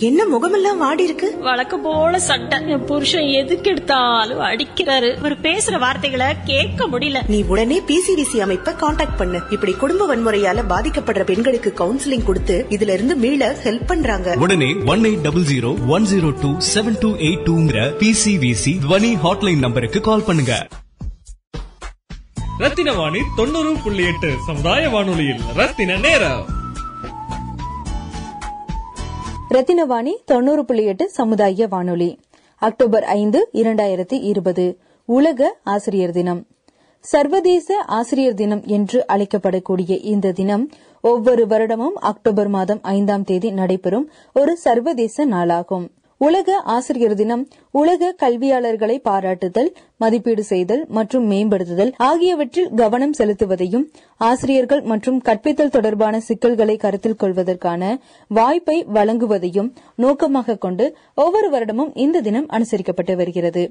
என்ன முகமெல்லாம் வாடி இருக்கு? வழக்கம் போல சட்டை. என் புருஷன் எதுக்கு எடுத்தாலும் அடிக்கிறாரு. இவர் பேசுற வார்த்தைகளை கேட்க முடியல. நீ உடனே பிசிடிசி அமைப்பை காண்டாக்ட் பண்ணு. இப்படி குடும்ப வன்முறையால பாதிக்கப்படுற பெண்களுக்கு கவுன்சிலிங் கொடுத்து இதுல இருந்து மீள ஹெல்ப் பண்றாங்க. உடனே one eight double zero one zero two seven two eight டூங்கிற PCVC துவனி ஹாட்லைன் நம்பருக்கு கால் பண்ணுங்க. ரத்தின வாணி தொண்ணூறு புள்ளி எட்டு சமுதாய வானொலியில் ரத்தின நேரம். ரத்தினவாணி தொண்ணூறு புள்ளி எட்டு சமுதாய வானொலி. அக்டோபர் ஐந்து இரண்டாயிரத்தி இருபது. உலக ஆசிரியர் தினம். சர்வதேச ஆசிரியர் தினம் என்று அழைக்கப்படக்கூடிய இந்த தினம் ஒவ்வொரு வருடமும் அக்டோபர் மாதம் ஐந்தாம் தேதி நடைபெறும் ஒரு சர்வதேச நாளாகும். உலக ஆசிரியர் தினம் உலக கல்வியாளர்களை பாராட்டுதல் மதிப்பீடு செய்தல் மற்றும் மேம்படுத்துதல் ஆகியவற்றில் கவனம் செலுத்துவதையும் ஆசிரியர்கள் மற்றும் கற்பித்தல் தொடர்பான சிக்கல்களை கருத்தில் கொள்வதற்கான வாய்ப்பை வழங்குவதையும் நோக்கமாக கொண்டு ஒவ்வொரு வருடமும் இந்த தினம் அனுசரிக்கப்பட்டு வருகிறது.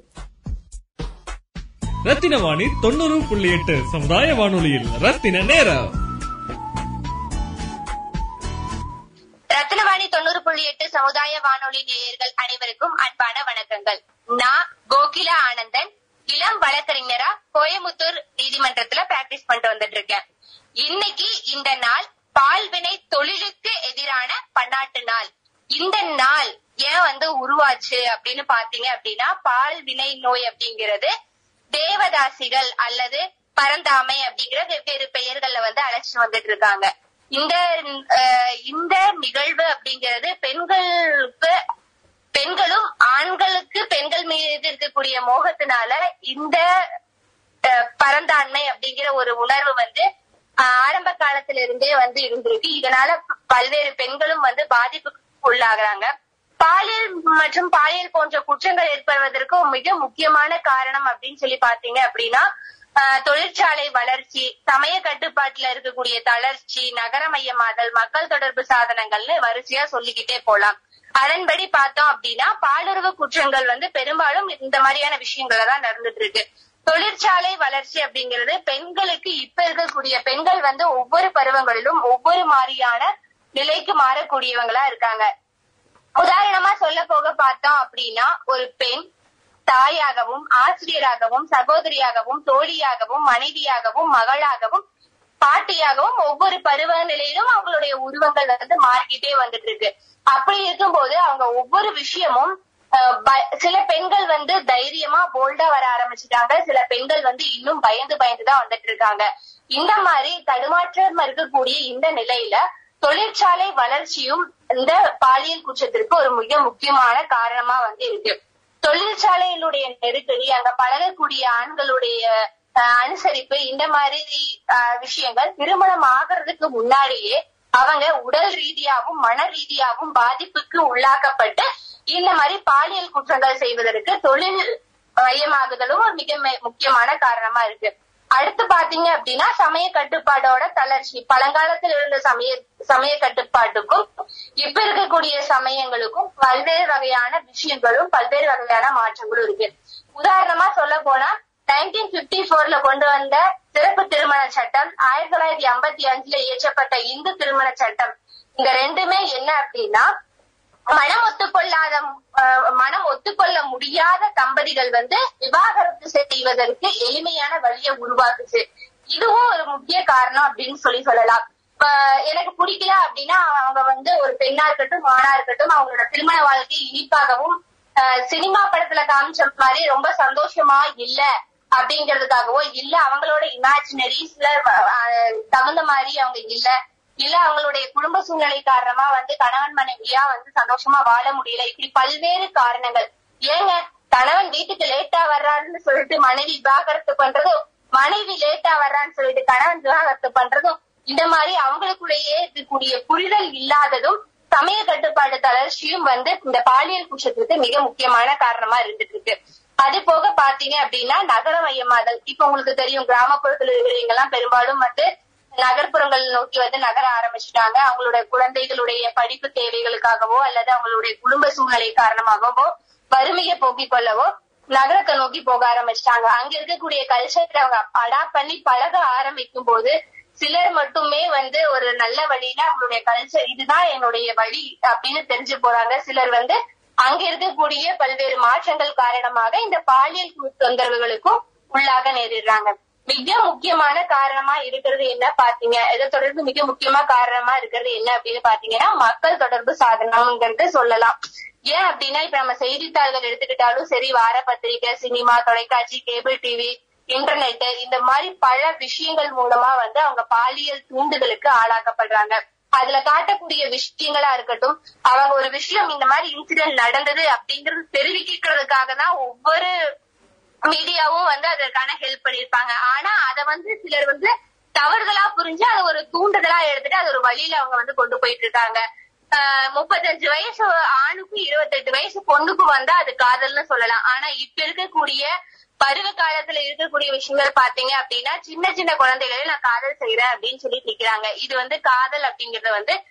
ரத்தின வாணி தொண்ணூறு புள்ளி எட்டு சமுதாய வானொலியில் ரத்தின நேரம். புள்ளி எட்டு சமுதாய வானொலி நேயர்கள் அனைவருக்கும் அன்பான வணக்கங்கள். நான் கோகிலா ஆனந்தன் இளம் வழக்கறிஞரா கோயமுத்தூர் நீதிமன்றத்துல பிராக்டிஸ் பண்ணிட்டு வந்துட்டு இருக்கேன் இன்னைக்கு இந்த நாள் பால்வினை தொழிலுக்கு எதிரான பன்னாட்டு நாள். இந்த நாள் ஏன் வந்து உருவாச்சு அப்படின்னு பாத்தீங்க அப்படின்னா பால் வினை நோய் அப்படிங்கிறது தேவதாசிகள் அல்லது பரந்தாமை அப்படிங்கிற வெவ்வேறு பெயர்கள்ல வந்து அழைச்சிட்டு வந்துட்டு இருக்காங்க இந்த இந்த நிகழ்வு அப்படிங்கிறது பெண்களுக்கு பெண்களும் ஆண்களுக்கு பெண்கள் மீது இருக்கக்கூடிய மோகத்தினால இந்த பரந்தாண்மை அப்படிங்கிற ஒரு உணர்வு வந்து ஆரம்ப காலத்திலிருந்தே வந்து இருந்திருக்கு. இதனால பல்வேறு பெண்களும் வந்து பாதிப்புக்கு உள்ளாகுறாங்க பாலியல் மற்றும் பாலியல் போன்ற குற்றங்கள் ஏற்படுவதற்கு மிக முக்கியமான காரணம் அப்படின்னு சொல்லி பாத்தீங்க அப்படின்னா தொழிற்சாலை வளர்ச்சி சமய கட்டுப்பாட்டுல இருக்கக்கூடிய தளர்ச்சி நகரமயமாதல் மக்கள் தொடர்பு சாதனங்கள்னு வரிசையா சொல்லிக்கிட்டே போலாம். அதன்படி பார்த்தோம் அப்படின்னா பாலுறவு குற்றங்கள் வந்து பெரும்பாலும் இந்த மாதிரியான விஷயங்கள தான் நடந்துட்டு இருக்கு தொழிற்சாலை வளர்ச்சி அப்படிங்கிறது பெண்களுக்கு இப்ப இருக்கக்கூடிய பெண்கள் வந்து ஒவ்வொரு பருவங்களிலும் ஒவ்வொரு மாதிரியான நிலைக்கு மாறக்கூடியவங்களா இருக்காங்க. உதாரணமா சொல்ல போக பார்த்தோம் அப்படின்னா ஒரு பெண் தாயாகவும் ஆசிரியராகவும் சகோதரியாகவும் தோழியாகவும் மனைவியாகவும் மகளாகவும் பாட்டியாகவும் ஒவ்வொரு பருவ நிலையிலும் அவங்களுடைய உருவங்கள் வந்து மாறிக்கிட்டே வந்துட்டு இருக்கு அப்படி இருக்கும்போது அவங்க ஒவ்வொரு விஷயமும் சில பெண்கள் வந்து தைரியமா போல்டா வர ஆரம்பிச்சுட்டாங்க. சில பெண்கள் வந்து இன்னும் பயந்து பயந்துதான் வந்துட்டு இருக்காங்க இந்த மாதிரி தடுமாற்றம் இருக்கக்கூடிய இந்த நிலையில தொழிற்சாலை வளர்ச்சியும் இந்த பாலியல் குற்றத்திற்கு ஒரு மிக முக்கியமான காரணமா வந்து இருக்கு. தொழிற்சாலையினுடைய நெருக்கடி அங்க பழகக்கூடிய ஆண்களுடைய அனுசரிப்பு இந்த மாதிரி விஷயங்கள் திருமணம் ஆகிறதுக்கு முன்னாடியே அவங்க உடல் ரீதியாகவும் மன ரீதியாகவும் பாதிப்புக்கு உள்ளாக்கப்பட்டு இந்த மாதிரி பாலியல் குற்றங்கள் செய்வதற்கு தொழில் மையமாகுதலும் ஒரு மிக முக்கியமான காரணமா இருக்கு. அடுத்து பாத்தீங்க அப்படின்னா சமய கட்டுப்பாடோட தளர்ச்சி. பழங்காலத்தில் இருந்த சமய சமய கட்டுப்பாட்டுக்கும் இப்ப இருக்கக்கூடிய சமயங்களுக்கும் பல்வேறு வகையான விஷயங்களும் பல்வேறு வகையான மாற்றங்களும் இருக்கு. உதாரணமா சொல்ல போனா நைன்டீன் பிப்டி போர்ல கொண்டு வந்த சிறப்பு திருமண சட்டம் ஆயிரத்தி தொள்ளாயிரத்தி ஐம்பத்தி அஞ்சுல இயற்றப்பட்ட இந்து திருமண சட்டம். இந்த ரெண்டுமே என்ன அப்படின்னா மனம் ஒத்துக்கொள்ளாத மனம் ஒத்துக்கொள்ள முடியாத தம்பதிகள் வந்து விவாகரத்து செய்வதற்கு எளிமையான வழியை உருவாக்குச்சு. இதுவும் ஒரு முக்கிய காரணம் அப்படின்னு சொல்லி சொல்லலாம். இப்ப எனக்கு பிடிக்கல அப்படின்னா அவங்க வந்து ஒரு பெண்ணா இருக்கட்டும் ஆணா இருக்கட்டும் அவங்களோட திருமண வாழ்க்கை இனிப்பாகவும் சினிமா படத்துல காமிச்ச மாதிரி ரொம்ப சந்தோஷமா இல்ல அப்படிங்கறதுக்காகவோ இல்ல அவங்களோட இமேஜினரிஸ்ல தகுந்த மாதிரி அவங்க இல்ல இல்ல அவங்களுடைய குடும்ப சூழ்நிலை காரணமா வந்து கணவன் மனைவியா வந்து சந்தோஷமா வாழ முடியல. இப்படி பல்வேறு காரணங்கள். ஏங்க கணவன் வீட்டுக்கு லேட்டா வர்றான்னு சொல்லிட்டு மனைவி விவாகரத்து பண்றதும் மனைவி லேட்டா வர்றான்னு சொல்லிட்டு கணவன் விவாகரத்து பண்றதும் இந்த மாதிரி அவங்களுக்குள்ளேயே இருக்கக்கூடிய புரிதல் இல்லாததும் சமய கட்டுப்பாடு தளர்ச்சியும் வந்து இந்த பாலியல் குற்றத்துக்கு மிக முக்கியமான காரணமா இருந்துட்டு இருக்கு. அது போக பாத்தீங்க அப்படின்னா நகர மையமாதல். இப்ப உங்களுக்கு தெரியும் கிராமப்புறத்துல இருக்கிறவங்க எல்லாம் பெரும்பாலும் வந்து நகர்ப்புறங்கள் நோக்கி வந்து நகர ஆரம்பிச்சுட்டாங்க. அவங்களுடைய குழந்தைகளுடைய படிப்பு தேவைகளுக்காகவோ அல்லது அவங்களுடைய குடும்ப சூழ்நிலை காரணமாகவோ வறுமையை போக்கிக் கொள்ளவோ நகரத்தை நோக்கி போக ஆரம்பிச்சிட்டாங்க. அங்க இருக்கக்கூடிய கல்ச்சரை அவங்க அடாப்ட் பண்ணி பழக ஆரம்பிக்கும் போது சிலர் மட்டுமே வந்து ஒரு நல்ல வழியில அவங்களுடைய கல்ச்சர் இதுதான் என்னுடைய வழி அப்படின்னு தெரிஞ்சு போறாங்க. சிலர் வந்து அங்க இருக்கக்கூடிய பல்வேறு மாற்றங்கள் காரணமாக இந்த பாலியல் தொந்தரவுகளுக்கும் உள்ளாக நேரிடுறாங்க. மிக முக்கியமான காரணமா இருக்கிறது என்ன பாத்தீங்க இதை தொடர்பு மிக முக்கியமா காரணமா இருக்கிறது என்ன அப்படின்னு பாத்தீங்கன்னா மக்கள் தொடர்பு சாதனம்ங்கிறது சொல்லலாம். ஏன் அப்படின்னா இப்ப நம்ம செய்தித்தாள்கள் எடுத்துக்கிட்டாலும் சரி வார பத்திரிகை சினிமா தொலைக்காட்சி கேபிள் டிவி இன்டர்நெட் இந்த மாதிரி பல விஷயங்கள் மூலமா வந்து அவங்க பாலியல் தூண்டுதலுக்கு ஆளாக்கப்படுறாங்க. அதுல காட்டக்கூடிய விஷயங்களா இருக்கட்டும் அவங்க ஒரு விஷயம் இந்த மாதிரி இன்சிடென்ட் நடந்தது அப்படிங்கறது தெரிவிக்கிறதுக்காக தான் ஒவ்வொரு மீடியாவும் வந்து அதற்கான ஹெல்ப் பண்ணிருப்பாங்க ஆனா அத வந்து சிலர் வந்து தவறுதலா புரிஞ்சு அதை ஒரு தூண்டுதலா எடுத்துட்டு அது ஒரு வழியில அவங்க வந்து கொண்டு போயிட்டு இருக்காங்க. ஆஹ் முப்பத்தஞ்சு வயசு ஆணுக்கும் இருபத்தெட்டு வயசு பொண்ணுக்கும் வந்தா அது காதல்னு சொல்லலாம். ஆனா இப்ப இருக்கக்கூடிய பருவ காலத்துல இருக்கக்கூடிய விஷயங்கள் பாத்தீங்க அப்படின்னா சின்ன சின்ன குழந்தைகளே நான் காதல் செய்யறேன் அப்படின்னு சொல்லி நிக்கிறாங்க. இது வந்து காதல் அப்படிங்கறது வந்து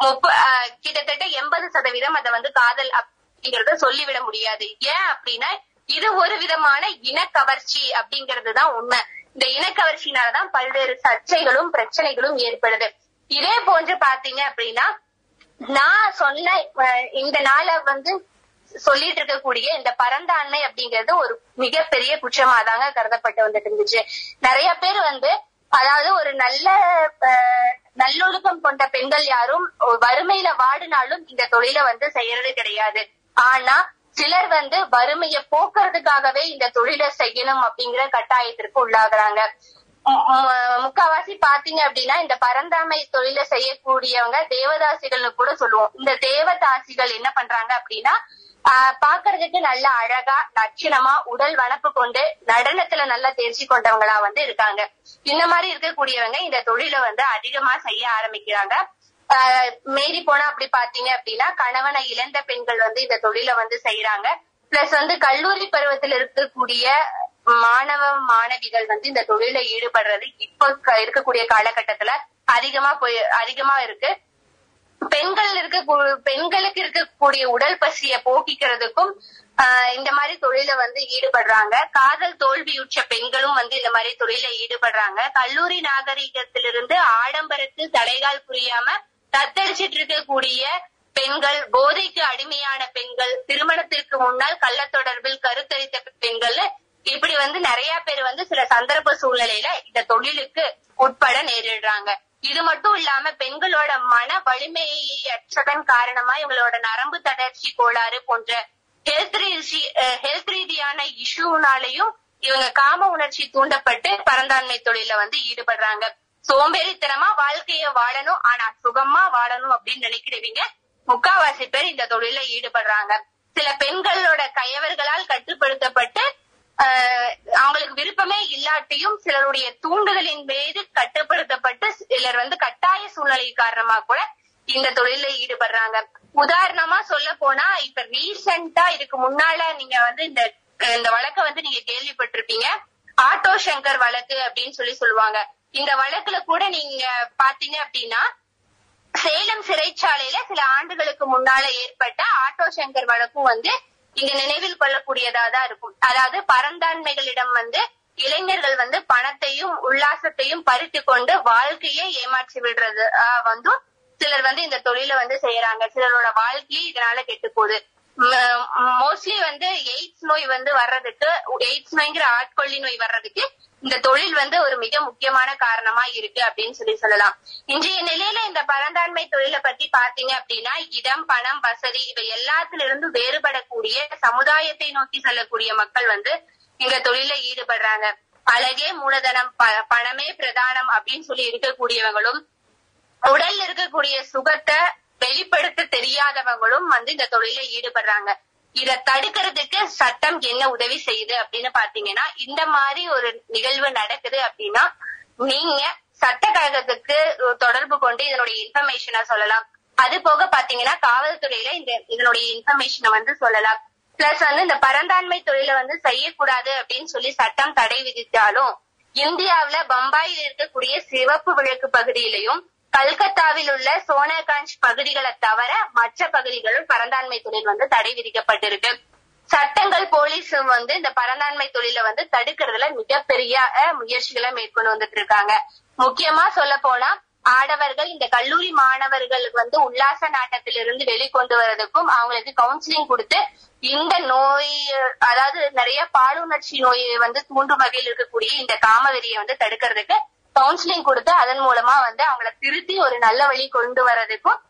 முப்ப கிட்டத்தட்ட எண்பது சதவீதம் அதை வந்து காதல் அப்படிங்கறத சொல்லிவிட முடியாது. ஏன் அப்படின்னா இது ஒரு விதமான இனக்கவர்ச்சி அப்படிங்கிறது தான் உண்மை. இந்த இனக்கவர்ச்சினாலதான் பல்வேறு சர்ச்சைகளும் பிரச்சனைகளும் ஏற்படுது. இதே போன்று பாத்தீங்க அப்படின்னா நான் சொன்ன அஹ், இந்த நாள வந்து சொல்லிட்டு இருக்கக்கூடிய இந்த பரந்தாண்மை அப்படிங்கிறது ஒரு மிகப்பெரிய குற்றமா தாங்க கருதப்பட்டு வந்துட்டு இருந்துச்சு. நிறைய பேர் வந்து அதாவது ஒரு நல்ல நல்லொழுக்கம் கொண்ட பெண்கள் யாரும் வறுமையில வாடினாலும் இந்த தொழிலை வந்து செய்யறது கிடையாது. ஆனா சிலர் வந்து வறுமையை போக்குறதுக்காகவே இந்த தொழிலை செய்யணும் அப்படிங்கிற கட்டாயத்திற்கு உள்ளாகுறாங்க. முக்காவாசி பாத்தீங்க அப்படின்னா இந்த பரந்தாமை தொழில செய்யக்கூடியவங்க தேவதாசிகள்னு கூட சொல்லுவோம். இந்த தேவதாசிகள் என்ன பண்றாங்க அப்படின்னா ஆஹ் பாக்குறதுக்கு நல்ல அழகா லட்சணமா உடல் வனப்பு கொண்டு நடனத்துல நல்லா தேர்ச்சி கொண்டவங்களா வந்து இருக்காங்க. இந்த மாதிரி இருக்கக்கூடியவங்க இந்த தொழிலை வந்து அதிகமா செய்ய ஆரம்பிக்கிறாங்க. மீறி போனா அப்படி பாத்தீங்க அப்படின்னா கணவனை இழந்த பெண்கள் வந்து இந்த தொழிலை வந்து செய்யறாங்க பிளஸ் வந்து கல்லூரி பருவத்தில் இருக்கக்கூடிய மாணவ மாணவிகள் வந்து இந்த தொழில ஈடுபடுறது இப்ப இருக்கக்கூடிய காலகட்டத்துல அதிகமா போய் அதிகமா இருக்கு. பெண்கள் இருக்க பெண்களுக்கு இருக்கக்கூடிய உடல் பசிய போக்கிக்கிறதுக்கும் ஆஹ் இந்த மாதிரி தொழில வந்து ஈடுபடுறாங்க. காதல் தோல்வியுற்ற பெண்களும் வந்து இந்த மாதிரி தொழில ஈடுபடுறாங்க. கல்லூரி நாகரிகத்திலிருந்து ஆடம்பரத்து தலைகால் புரியாம தத்தளிச்சிட்டு இருக்கக்கூடிய பெண்கள் போதைக்கு அடிமையான பெண்கள் திருமணத்திற்கு முன்னால் கள்ள தொடர்பில் கருத்தரித்த பெண்கள் இப்படி வந்து நிறைய பேர் வந்து சில சந்தர்ப்ப சூழ்நிலையில இந்த தொழிலுக்கு உட்பட நேரிடுறாங்க. இது மட்டும் இல்லாம பெண்களோட மன வலிமையை அற்றதன் காரணமா இவங்களோட நரம்பு தளர்ச்சி கோளாறு போன்ற ஹெல்த் ஹெல்த் ரீதியான இஷ்யூனாலையும் இவங்க காம உணர்ச்சி தூண்டப்பட்டு பரந்தாண்மை தொழில வந்து ஈடுபடுறாங்க. சோம்பேறித்தனமா வாழ்க்கைய வாழணும். ஆனா சுகமா வாழணும் அப்படின்னு நினைக்கிறவங்க முக்காவாசி பேர் இந்த தொழில ஈடுபடுறாங்க. சில பெண்களோட கயவர்களால் கட்டுப்படுத்தப்பட்டு அவங்களுக்கு விருப்பமே இல்லாட்டியும் சிலருடைய தூண்டுதலின் மீது கட்டுப்படுத்தப்பட்டு சிலர் வந்து கட்டாய சூழ்நிலை காரணமா கூட இந்த தொழில ஈடுபடுறாங்க. உதாரணமா சொல்ல போனா இப்ப ரீசெண்டா இதுக்கு முன்னால நீங்க வந்து இந்த இந்த வழக்க வந்து நீங்க கேள்விப்பட்டிருப்பீங்க. ஆட்டோ சங்கர் வழக்கு அப்படின்னு சொல்லி சொல்லுவாங்க. இந்த வழக்குல கூட நீங்க பாத்தீங்க அப்படின்னா சேலம் சிறைச்சாலையில சில ஆண்டுகளுக்கு முன்னால ஏற்பட்ட ஆட்டோ சங்கர் வழக்கும் வந்து இங்க நினைவில் கொள்ளக்கூடியதா தான் இருக்கும். அதாவது பரந்தாண்மைகளிடம் வந்து இளைஞர்கள் வந்து பணத்தையும் உல்லாசத்தையும் பறித்து கொண்டு வாழ்க்கையை ஏமாற்றி விடுறது ஆஹ் வந்து சிலர் வந்து இந்த தொழில வந்து செய்யறாங்க. சிலரோட வாழ்க்கையே இதனால கெட்டு போகுது மோஸ்ட்லி வந்து எய்ட்ஸ் நோய் வந்து வர்றதுக்கு எய்ட்ஸ் நோய்ங்கிற ஆட்கொள்ளி நோய் வர்றதுக்கு இந்த தொழில் வந்து ஒரு மிக முக்கியமான காரணமா இருக்கு அப்படின்னு சொல்லி சொல்லலாம். இன்றைய நிலையில இந்த பரந்தாண்மை தொழிலை பத்தி பாத்தீங்க அப்படின்னா இடம் பணம் வசதி இவை எல்லாத்துல இருந்து வேறுபடக்கூடிய சமுதாயத்தை நோக்கி செல்லக்கூடிய மக்கள் வந்து இந்த தொழில ஈடுபடுறாங்க. அழகே மூலதனம் ப- பணமே பிரதானம் அப்படின்னு சொல்லி இருக்கக்கூடியவங்களும் உடல்ல இருக்கக்கூடிய சுகத்தை வெளிப்படுத்த தெரியாதவங்களும் வந்து இந்த தொழில ஈடுபடுறாங்க. இத தடுக்கிறதுக்கு சட்டம் என்ன உதவி செய்யுது அப்படின்னு பாத்தீங்கன்னா இந்த மாதிரி ஒரு நிகழ்வு நடக்குது அப்படின்னா நீங்க சட்ட கழகத்துக்கு தொடர்பு கொண்டு இதனுடைய இன்ஃபர்மேஷனை சொல்லலாம். அது போக பாத்தீங்கன்னா காவல்துறையில இந்த இதனுடைய இன்ஃபர்மேஷனை வந்து சொல்லலாம். பிளஸ் வந்து இந்த பரந்தாண்மை தொழிலை வந்து செய்யக்கூடாது அப்படின்னு சொல்லி சட்டம் தடை விதித்தாலும் இந்தியாவுல பம்பாயில் இருக்கக்கூடிய சிவப்பு விளக்கு பகுதியிலையும் கல்கத்தாவில் உள்ள சோனாகாஞ்ச் பகுதிகளை தவிர மற்ற பகுதிகளும் பரந்தாண்மை தொழில் வந்து தடை விதிக்கப்பட்டிருக்கு. சட்டங்கள் போலீஸும் வந்து இந்த பரந்தாண்மை தொழிலை வந்து தடுக்கிறதுல மிகப்பெரிய முயற்சிகளை மேற்கொண்டு வந்துட்டு இருக்காங்க முக்கியமா சொல்ல போனா ஆடவர்கள் இந்த கல்லூரி மாணவர்களுக்கு வந்து உல்லாச நாட்டத்திலிருந்து வெளிக்கொண்டு வர்றதுக்கும் அவங்களுக்கு கவுன்சிலிங் கொடுத்து இந்த நோய் அதாவது நிறைய பாலுணர்ச்சி நோயை வந்து தூண்டும் வகையில் இருக்கக்கூடிய இந்த காமவெறியை வந்து தடுக்கிறதுக்கு கவுன்சிலிங் கொடுத்து அதன் மூலமா வந்து அவங்கள திருத்தி ஒரு நல்ல வழி கொண்டு வர்றதுக்கும்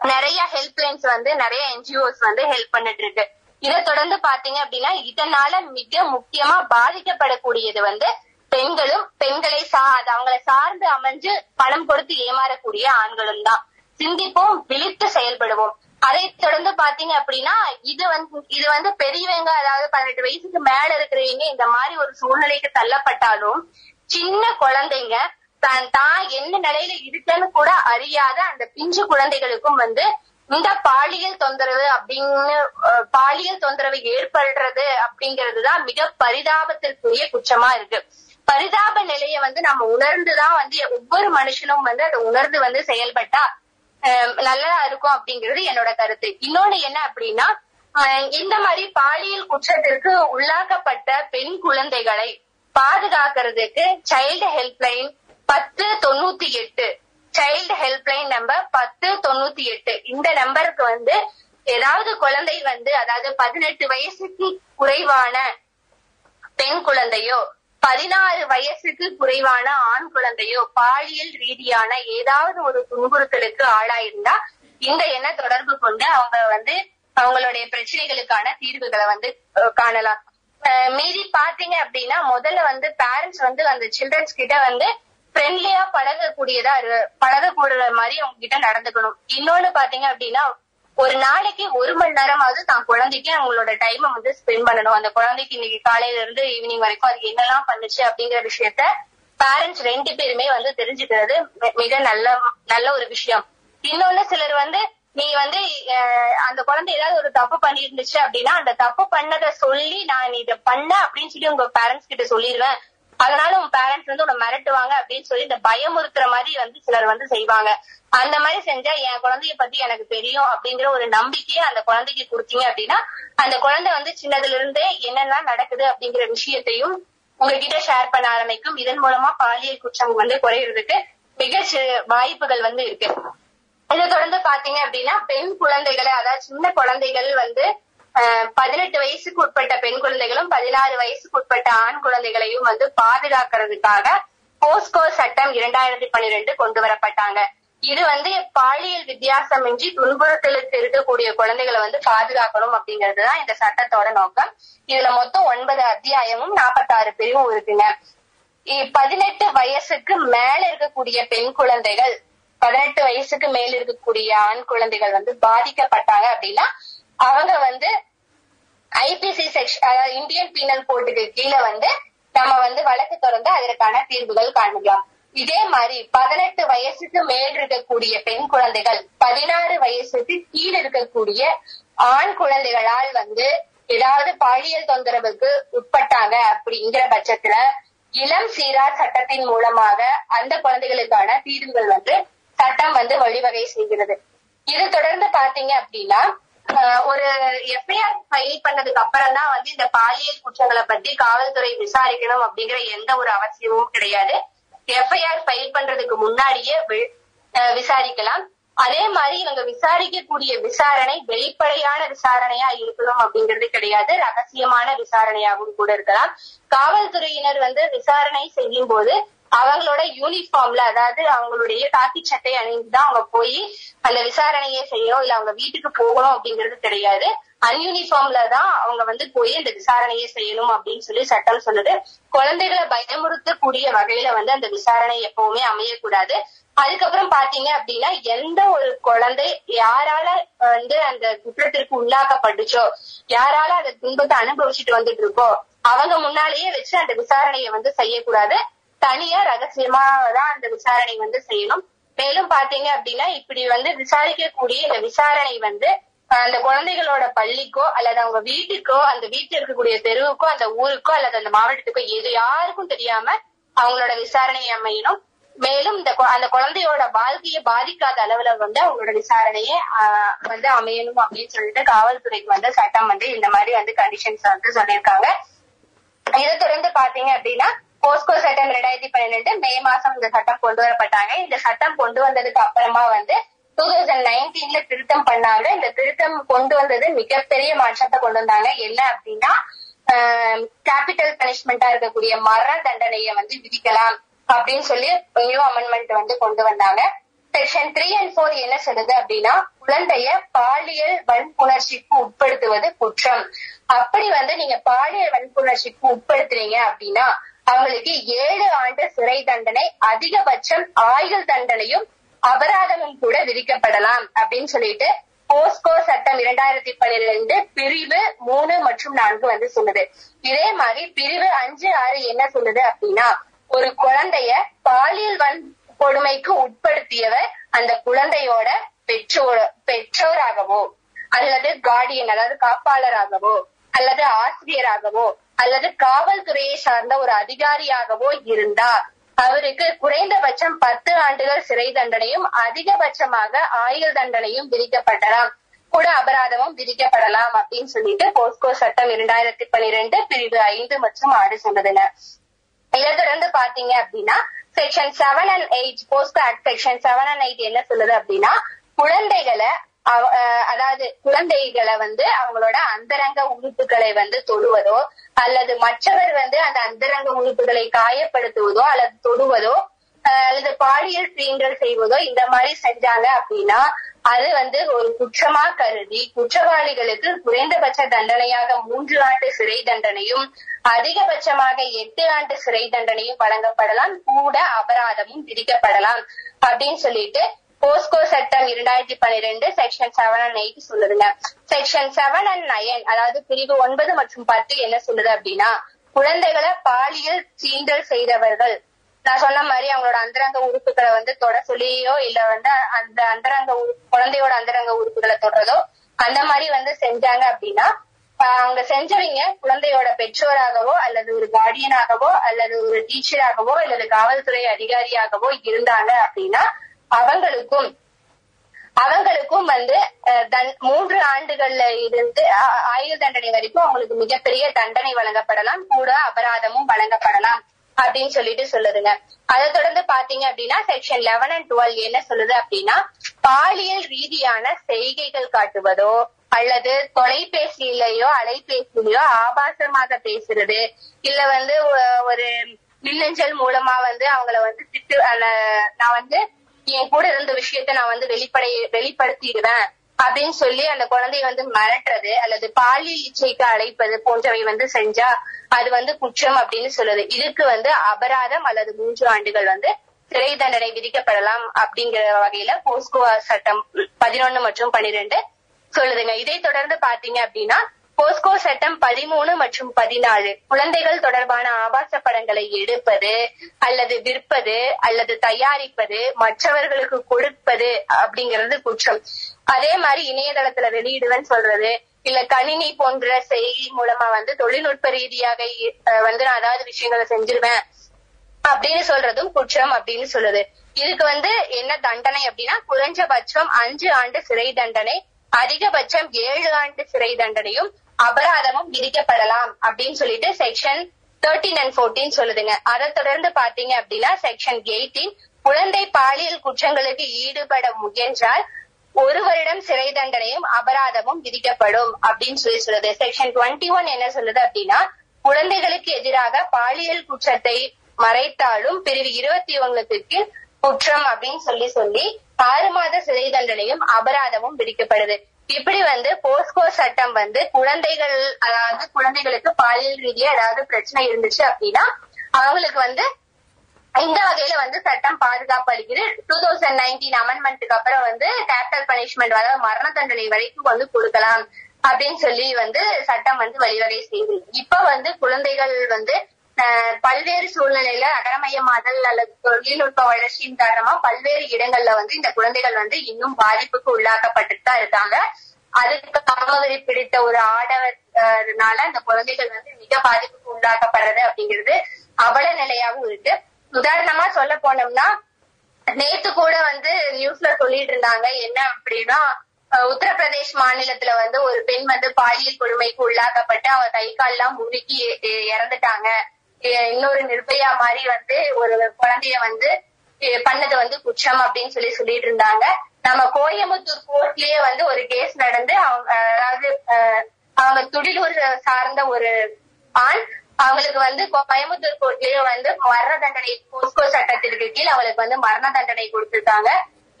நிறைய ஹெல்ப்லைன்ஸ் வந்து நிறைய என்ஜிஓஸ் வந்து ஹெல்ப் பண்ணிட்டு இருக்கு. இதை தொடர்ந்து பாத்தீங்க அப்படின்னா இதனால மிக முக்கியமா பாதிக்கப்படக்கூடியது வந்து பெண்களும் பெண்களை சா அது அவங்களை சார்ந்து அமைஞ்சு பணம் கொடுத்து ஏமாறக்கூடிய ஆண்களும் தான். சிந்திப்போம் விழித்து செயல்படுவோம். அதை தொடர்ந்து பாத்தீங்க அப்படின்னா இது வந்து இது வந்து பெரியவங்க அதாவது பதினெட்டு வயசுக்கு மேல இருக்கிறவங்க இந்த மாதிரி ஒரு சூழ்நிலைக்கு தள்ளப்பட்டாலும் சின்ன குழந்தைங்க தான் தான் என்ன நிலையில இருக்குன்னு கூட அறியாத அந்த பிஞ்சு குழந்தைகளுக்கும் வந்து இந்த பாலியல் தொந்தரவு அப்படின்னு பாலியல் தொந்தரவு ஏற்படுறது அப்படிங்கறதுதான் மிக பரிதாபத்திற்குரிய குற்றமா இருக்கு. பரிதாப நிலையை வந்து நம்ம உணர்ந்துதான் வந்து ஒவ்வொரு மனுஷனும் வந்து அதை உணர்ந்து வந்து செயல்பட்டா அஹ், நல்லதா இருக்கும் அப்படிங்கிறது என்னோட கருத்து. இன்னொன்னு என்ன அப்படின்னா இந்த மாதிரி பாலியல் குற்றத்திற்கு உள்ளாக்கப்பட்ட பெண் குழந்தைகளை பாதுகாக்கிறதுக்கு சைல்டு ஹெல்ப்லைன் பத்து தொண்ணூத்தி எட்டு. சைல்டு ஹெல்ப்லைன் நம்பர் பத்து தொண்ணூத்தி எட்டு. இந்த நம்பருக்கு வந்து ஏதாவது குழந்தை வந்து அதாவது பதினெட்டு வயசுக்கு குறைவான பெண் குழந்தையோ பதினாறு வயசுக்கு குறைவான ஆண் குழந்தையோ பாலியல் ரீதியான ஏதாவது ஒரு துன்புறுத்தலுக்கு ஆளாயிருந்தா இந்த எண்ண தொடர்பு கொண்டு அவங்க வந்து அவங்களுடைய பிரச்சனைகளுக்கான தீர்வுகளை வந்து காணலாம். மீறி பாத்தீங்க அப்படின்னா முதல்ல வந்து பேரண்ட்ஸ் வந்து அந்த சில்ட்ரன்ஸ் கிட்ட வந்து ஃப்ரெண்ட்லியா பழகக்கூடியதா இரு- பழகக்கூடிய மாதிரி அவங்க கிட்ட நடந்துக்கணும். இன்னொன்னு பாத்தீங்க அப்படின்னா ஒரு நாளைக்கு ஒரு மணி நேரமாவது தான் குழந்தைக்கு அவங்களோட டைமை வந்து ஸ்பெண்ட் பண்ணணும். அந்த குழந்தைக்கு இன்னைக்கு காலையில இருந்து ஈவினிங் வரைக்கும் அது என்னெல்லாம் பண்ணுச்சு அப்படிங்கிற விஷயத்த பேரண்ட்ஸ் ரெண்டு பேருமே வந்து தெரிஞ்சுக்கிறது மிக நல்ல நல்ல ஒரு விஷயம். இன்னொன்னு சிலர் வந்து நீ வந்து அந்த குழந்தை ஏதாவது ஒரு தப்பு பண்ணிருந்துச்சு அப்படின்னா அந்த தப்பு பண்ணதை சொல்லி நான் இத பண்ண அப்படின்னு சொல்லி உங்க பேரண்ட்ஸ் கிட்ட சொல்லிடுவேன் அதனால உங்க பேரண்ட்ஸ் வந்து உன்னை மிரட்டுவாங்க அப்படின்னு சொல்லி இந்த பயமுறுத்துற மாதிரி வந்து சிலர் வந்து செய்வாங்க. அந்த மாதிரி செஞ்சா என் குழந்தைய பத்தி எனக்கு தெரியும் அப்படிங்கிற ஒரு நம்பிக்கையை அந்த குழந்தைக்கு கொடுத்தீங்க அப்படின்னா அந்த குழந்தை வந்து சின்னதுல இருந்தே என்னெல்லாம் நடக்குது அப்படிங்கிற விஷயத்தையும் உங்ககிட்ட ஷேர் பண்ண ஆரம்பிக்கும். இதன் மூலமா பாலியல் குற்றம் வந்து குறையறதுக்கு மிக வாய்ப்புகள் வந்து இருக்கு. இதை தொடர்ந்து பாத்தீங்க அப்படின்னா பெண் குழந்தைகளை அதாவது சின்ன குழந்தைகள் வந்து பதினெட்டு வயசுக்கு உட்பட்ட பெண் குழந்தைகளும் பதினாறு வயசுக்கு உட்பட்ட ஆண் குழந்தைகளையும் வந்து பாதுகாக்கிறதுக்காக போஸ்கோ சட்டம் இரண்டாயிரத்தி பன்னிரெண்டு கொண்டு வரப்பட்டாங்க. இது வந்து பாலியல் வித்தியாசமின்றி துன்புறுத்தலுக்கு இருக்கக்கூடிய குழந்தைகளை வந்து பாதுகாக்கணும் அப்படிங்கறதுதான் இந்த சட்டத்தோட நோக்கம். இதுல மொத்தம் ஒன்பது அத்தியாயமும் நாற்பத்தாறு பிரிவும் இருக்குங்க. பதினெட்டு வயசுக்கு மேல இருக்கக்கூடிய பெண் குழந்தைகள் பதினெட்டு வயசுக்கு மேல் இருக்கக்கூடிய ஆண் குழந்தைகள் வந்து பாதிக்கப்பட்டாங்க அப்படின்னா அவங்க வந்து ஐபிசி செக்ஷன் அதாவது இந்தியன் பீனல் கோட்டுக்கு கீழே வந்து நம்ம வந்து வழக்கு தொடர்ந்து அதற்கான தீர்வுகள் காண்பிக்கலாம். இதே மாதிரி பதினெட்டு வயசுக்கு மேல் இருக்கக்கூடிய பெண் குழந்தைகள் பதினாறு வயசுக்கு கீழ் இருக்கக்கூடிய ஆண் குழந்தைகளால் வந்து ஏதாவது பாலியல் தொந்தரவுக்கு உட்பட்டாங்க அப்படிங்கிற பட்சத்துல இளம் சீரார் சட்டத்தின் மூலமாக அந்த குழந்தைகளுக்கான தீர்வுகள் வந்து சட்டம் வந்து வழிவகை செய்கிறது. இது தொடர்ந்து பாத்தீங்க அப்படின்னா ஒரு எஃப்ஐஆர் ஃபைல் பண்ணதுக்கு அப்புறம் தான் வந்து இந்த பாலியல் குற்றங்களை பத்தி காவல்துறை விசாரிக்கணும் அப்படிங்கிற எந்த ஒரு அவசியமும் கிடையாது. எஃப்ஐஆர் ஃபைல் பண்றதுக்கு முன்னாடியே வி- விசாரிக்கலாம். அதே மாதிரி இவங்க விசாரிக்கக்கூடிய விசாரணை வெளிப்படையான விசாரணையா இருக்கணும் அப்படிங்கிறது கிடையாது. ரகசியமான விசாரணையாகவும் கூட இருக்கலாம். காவல்துறையினர் வந்து விசாரணை செய்யும் போது அவங்களோட யூனிஃபார்ம்ல அதாவது அவங்களுடைய காக்கி சட்டை அணிந்துதான் அவங்க போய் அந்த விசாரணையை செய்யணும் இல்ல அவங்க வீட்டுக்கு போகணும் அப்படிங்கிறது கிடையாது. அன்யூனிஃபார்ம்ல தான் அவங்க வந்து போய் அந்த விசாரணையை செய்யணும் அப்படின்னு சொல்லி சட்டம் சொல்லுது. குழந்தைகளை பயமுறுத்தக்கூடிய வகையில வந்து அந்த விசாரணை எப்பவுமே அமையக்கூடாது. அதுக்கப்புறம் பாத்தீங்க அப்படின்னா எந்த ஒரு குழந்தை யாரால வந்து அந்த குற்றத்திற்கு உள்ளாக்கப்பட்டுச்சோ யாரால அந்த துன்பத்தை அனுபவிச்சுட்டு வந்துட்டு இருக்கோ அவங்க முன்னாலேயே வச்சு அந்த விசாரணையை வந்து செய்யக்கூடாது. தனியா ரகசியமா தான் அந்த விசாரணை வந்து செய்யணும். மேலும் பாத்தீங்க அப்படின்னா இப்படி வந்து விசாரிக்கக்கூடிய இந்த விசாரணை வந்து அந்த குழந்தைகளோட பள்ளிக்கோ அல்லது அவங்க வீட்டுக்கோ அந்த வீட்டுல இருக்கக்கூடிய தெருவுக்கோ அந்த ஊருக்கோ அல்லது அந்த மாவட்டத்துக்கோ எது யாருக்கும் தெரியாம அவங்களோட விசாரணை அமையணும். மேலும் இந்த அந்த குழந்தையோட வாழ்க்கையை பாதிக்காத அளவுல வந்து அவங்களோட விசாரணையை ஆஹ், வந்து அமையணும் அப்படின்னு சொல்லிட்டு காவல்துறைக்கு வந்து சட்டம் வந்து இந்த மாதிரி வந்து கண்டிஷன்ஸ் வந்து சொல்லியிருக்காங்க. இதை தொடர்ந்து பாத்தீங்க அப்படின்னா போஸ்கோ சட்டம் ரெண்டாயிரத்தி பன்னிரெண்டு மே மாசம் இந்த சட்டம் கொண்டு வரப்பட்டாங்க. இந்த சட்டம் கொண்டு வந்ததுக்கு அப்புறமா வந்து டூ தௌசண்ட் நைன்டீன்ல திருத்தம் பண்ணாங்க. இந்த திருத்தம் கொண்டு வந்தது மிகப்பெரிய மாற்றத்தை கொண்டு வந்தாங்க. என்ன அப்படின்னா கேபிட்டல் பனிஷ்மெண்டா இருக்கக்கூடிய மரண தண்டனையை வந்து விதிக்கலாம் அப்படின்னு சொல்லி நியூ அமெண்ட்மெண்ட் வந்து கொண்டு வந்தாங்க. செக்ஷன் த்ரீ அண்ட் ஃபோர் என்ன சொல்லுது அப்படின்னா குழந்தைய பாலியல் வன்புணர்ச்சிக்கு உட்படுத்துவது குற்றம். அப்படி வந்து நீங்க பாலியல் வன்புணர்ச்சிக்கு உட்படுத்துறீங்க அப்படின்னா அவங்களுக்கு ஏழு ஆண்டு சிறை தண்டனை அதிகபட்சம் ஆயுள் தண்டனையும் அபராதமும் கூட விதிக்கப்படலாம் அப்படின்னு சொல்லிட்டு போஸ்கோ சட்டம் இரண்டாயிரத்தி பன்னிரெண்டு பிரிவு மூணு மற்றும் நான்கு வந்து சொல்லுது. இதே மாதிரி பிரிவு அஞ்சு ஆறு என்ன சொல்லுது அப்படின்னா ஒரு குழந்தைய பாலியல் வன்கொடுமைக்கு உட்படுத்தியவர் அந்த குழந்தையோட பெற்றோர் பெற்றோராகவோ அல்லது கார்டியன் அதாவது காப்பாளராகவோ அல்லது ஆசிரியராகவோ அல்லது காவல்துறையை சார்ந்த ஒரு அதிகாரியாகவோ இருந்தார். அவருக்கு குறைந்தபட்சம் பத்து ஆண்டுகள் சிறை தண்டனையும் அதிகபட்சமாக ஆயுள் தண்டனையும் விதிக்கப்படலாம். கூட அபராதமும் விதிக்கப்படலாம் அப்படின்னு சொல்லிட்டு போஸ்கோ சட்டம் இரண்டாயிரத்தி பனிரெண்டு பிரிவு ஐந்து மற்றும் ஆறு சொன்னதுல இதை தொடர்ந்து பாத்தீங்க அப்படின்னா section seven and eight POCSO act section seven and eight என்ன சொல்லுது அப்படின்னா குழந்தைகளை அதாவது குழந்தைகளை வந்து அவங்களோட அந்தரங்க உறுப்புகளை வந்து தொடுவதோ அல்லது மற்றவர் வந்து அந்த அந்தரங்க உறுப்புகளை காயப்படுத்துவதோ அல்லது தொடுவதோ அல்லது பாலியல் தீண்டல் செய்வதோ இந்த மாதிரி செஞ்சாங்க அப்படின்னா அது வந்து ஒரு குற்றமா கருதி குற்றவாளிகளுக்கு குறைந்தபட்ச தண்டனையாக மூன்று ஆண்டு சிறை தண்டனையும் அதிகபட்சமாக எட்டு ஆண்டு சிறை தண்டனையும் வழங்கப்படலாம் கூட அபராதமும் விதிக்கப்படலாம் அப்படின்னு சொல்லிட்டு போஸ்கோ சட்டம் இரண்டாயிரத்தி பன்னிரெண்டு செக்ஷன் செவன் அண்ட் எயிட் சொல்லுதுங்க. செக்ஷன் செவன் அண்ட் நயன் அதாவது பிரிவு ஒன்பது மற்றும் பத்து என்ன சொல்லுது அப்படின்னா குழந்தைகளை பாலியல் சீண்டல் செய்தவர்கள். நான் சொன்ன மாதிரி அவங்களோட அந்தரங்க உறுப்புகளை வந்து தொட சொல்லியோ இல்ல வந்து அந்த அந்தரங்க குழந்தையோட அந்தரங்க உறுப்புகளை தொடரதோ அந்த மாதிரி வந்து செஞ்சாங்க அப்படின்னா ஆஹ் அவங்க செஞ்சவங்க குழந்தையோட பெற்றோராகவோ அல்லது ஒரு கார்டியனாகவோ அல்லது ஒரு டீச்சராகவோ அல்லது காவல்துறை அதிகாரியாகவோ இருந்தாங்க அப்படின்னா அவங்களுக்கும் அவங்களுக்கும் வந்து மூன்று ஆண்டுகள்ல இருந்து ஆயுள் தண்டனை வரைக்கும் அவங்களுக்கு மிகப்பெரிய தண்டனை வழங்கப்படலாம் கூட அபராதமும் வழங்கப்படலாம் அப்படின்னு சொல்லிட்டு சொல்லுதுங்க. அதை தொடர்ந்து பாத்தீங்க அப்படின்னா செக்ஷன் லெவன் அண்ட் டுவெல் என்ன சொல்லுது அப்படின்னா பாலியல் ரீதியான செய்கைகள் காட்டுவதோ அல்லது தொலைபேசியிலயோ அலைபேசியிலயோ ஆபாசமாக பேசுறது இல்ல வந்து ஒரு மின்னஞ்சல் மூலமா வந்து அவங்கள வந்து திட்டு நான் வந்து என் கூட இருந்த விஷயத்த நான் வந்து வெளிப்படை வெளிப்படுத்திடுவேன் அப்படின்னு சொல்லி அந்த குழந்தைய வந்து மிரட்டுறது அல்லது பாலியல் இச்சைக்கு அழைப்பது போன்றவை வந்து செஞ்சா அது வந்து குற்றம் அப்படின்னு சொல்லுது. இதுக்கு வந்து அபராதம் அல்லது மூன்று ஆண்டுகள் வந்து சிறை தண்டனை விதிக்கப்படலாம் அப்படிங்கிற வகையில போஸ்கோ சட்டம் பதினொன்னு மற்றும் பனிரெண்டு சொல்லுதுங்க. இதை தொடர்ந்து பாத்தீங்க அப்படின்னா போஸ்கோ சட்டம் பதிமூணு மற்றும் பதினாலு. குழந்தைகள் தொடர்பான ஆபாச படங்களை எடுப்பது அல்லது விற்பது அல்லது தயாரிப்பது மற்றவர்களுக்கு கொடுப்பது அப்படிங்கிறது குற்றம். அதே மாதிரி இணையதளத்துல வெளியிடுவேன்னு சொல்றது இல்ல கணினி போன்ற செய்தி மூலமா வந்து தொழில்நுட்ப ரீதியாக வந்து நான் அதாவது விஷயங்களை செஞ்சிருவேன் அப்படின்னு சொல்றதும் குற்றம் அப்படின்னு சொல்லுது. இதுக்கு வந்து என்ன தண்டனை அப்படின்னா குறைஞ்சபட்சம் அஞ்சு ஆண்டு சிறை தண்டனை அதிகபட்சம் ஏழு ஆண்டு சிறை தண்டனையும் அபராதமும் விதிக்கப்படலாம் அப்படின்னு சொல்லிட்டு செக்ஷன் தேர்ட்டீன் அண்ட் போர்டீன் சொல்லுதுங்க. அதை தொடர்ந்து பாத்தீங்க அப்படின்னா செக்ஷன் எயிட்டீன் குழந்தை பாலியல் குற்றங்களுக்கு ஈடுபட முயன்றால் ஒரு வருடம் சிறை தண்டனையும் அபராதமும் விதிக்கப்படும் அப்படின்னு சொல்லி சொல்லுது. செக்ஷன் டுவெண்ட்டி ஒன் என்ன சொல்லுது அப்படின்னா குழந்தைகளுக்கு எதிராக பாலியல் குற்றத்தை மறைத்தாலும் பிரிவு இருபத்தி ஒன்னுக்கு கீழ் குற்றம் அப்படின்னு சொல்லி சொல்லி ஆறு மாத சிறை தண்டனையும் அபராதமும் விதிக்கப்படுது. இப்படி வந்து போஸ்கோ சட்டம் வந்து குழந்தைகள் அதாவது குழந்தைகளுக்கு பாலியல் ரீதியா ஏதாவது பிரச்சனை இருந்துச்சு அப்படின்னா அவங்களுக்கு வந்து இந்த வகையில வந்து சட்டம் பாதுகாப்பு அளிக்குது. டூ தௌசண்ட் நைன்டீன் அமெண்ட்மெண்ட்டுக்கு அப்புறம் வந்து கேபிட்டல் பனிஷ்மெண்ட் அதாவது மரண தண்டனை வரைக்கும் வந்து கொடுக்கலாம் அப்படின்னு சொல்லி வந்து சட்டம் வந்து வழிவகை செய்யுது இப்ப வந்து குழந்தைகள் வந்து பல்வேறு சூழ்நிலையில நகரமயமாதல் அல்லது தொழில்நுட்ப வளர்ச்சியின் காரணமா பல்வேறு இடங்கள்ல வந்து இந்த குழந்தைகள் வந்து இன்னும் பாதிப்புக்கு உள்ளாக்கப்பட்டுட்டு தான் இருக்காங்க. அதுக்கு காமவெறி பிடித்த ஒரு ஆடவர்னால அந்த குழந்தைகள் வந்து மிக பாதிப்புக்கு உள்ளாக்கப்படுறது அப்படிங்கிறது அவல நிலையாவும் இருக்கு. உதாரணமா சொல்ல போனோம்னா நேத்து கூட வந்து நியூஸ்ல சொல்லிட்டு இருந்தாங்க என்ன அப்படின்னா உத்தரப்பிரதேஷ் மாநிலத்துல வந்து ஒரு பெண் வந்து பாலியல் கொடுமைக்கு உள்ளாக்கப்பட்டு அவ கை கால்லாம் முறுக்கி இறந்துட்டாங்க. இன்னொரு நிர்பயா மாதிரி வந்து ஒரு குழந்தைய வந்து பண்ணது வந்து குற்றம் அப்படின்னு சொல்லி சொல்லிட்டு இருந்தாங்க. நம்ம கோயம்புத்தூர் கோர்ட்லயே வந்து ஒரு கேஸ் நடந்து அவங்க அதாவது அஹ், அவங்க துடிலூர் சார்ந்த ஒரு ஆண் அவங்களுக்கு வந்து கோயம்புத்தூர் கோர்ட்லயே வந்து மரண தண்டனை போஸ்கோ சட்டத்திற்கு கீழ் அவங்களுக்கு வந்து மரண தண்டனை கொடுத்திருக்காங்க.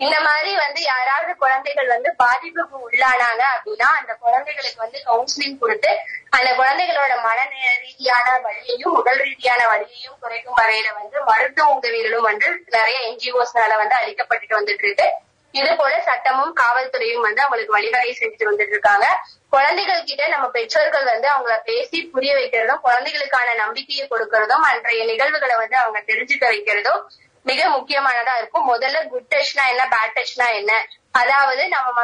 இந்த மாதிரி வந்து யாராவது குழந்தைகள் வந்து பாதிப்புக்கு உள்ளானாங்க அப்படின்னா அந்த குழந்தைகளுக்கு வந்து கவுன்சிலிங் கொடுத்து அந்த குழந்தைகளோட மன ரீதியான வழியையும் உடல் ரீதியான வழியையும் குறைக்கும் வகையில வந்து மருத்துவ உதவிகளும் வந்து நிறைய என்ஜிஓஸ்னால வந்து அளிக்கப்பட்டுட்டு வந்துட்டு இருக்கு இது போல சட்டமும் காவல்துறையும் வந்து அவங்களுக்கு வழிகளை செஞ்சுட்டு வந்துட்டு இருக்காங்க குழந்தைகள் கிட்ட நம்ம பெற்றோர்கள் வந்து அவங்கள பேசி புரிய வைக்கிறதும் குழந்தைகளுக்கான நம்பிக்கையை கொடுக்கறதும் அன்றைய நிகழ்வுகளை வந்து அவங்க தெரிஞ்சுக்க வைக்கிறதும் மிக முக்கியமானதா இருக்கும். முதல்ல குட் டச்னா என்ன பேட் டச்னா என்ன? அதாவது நம்ம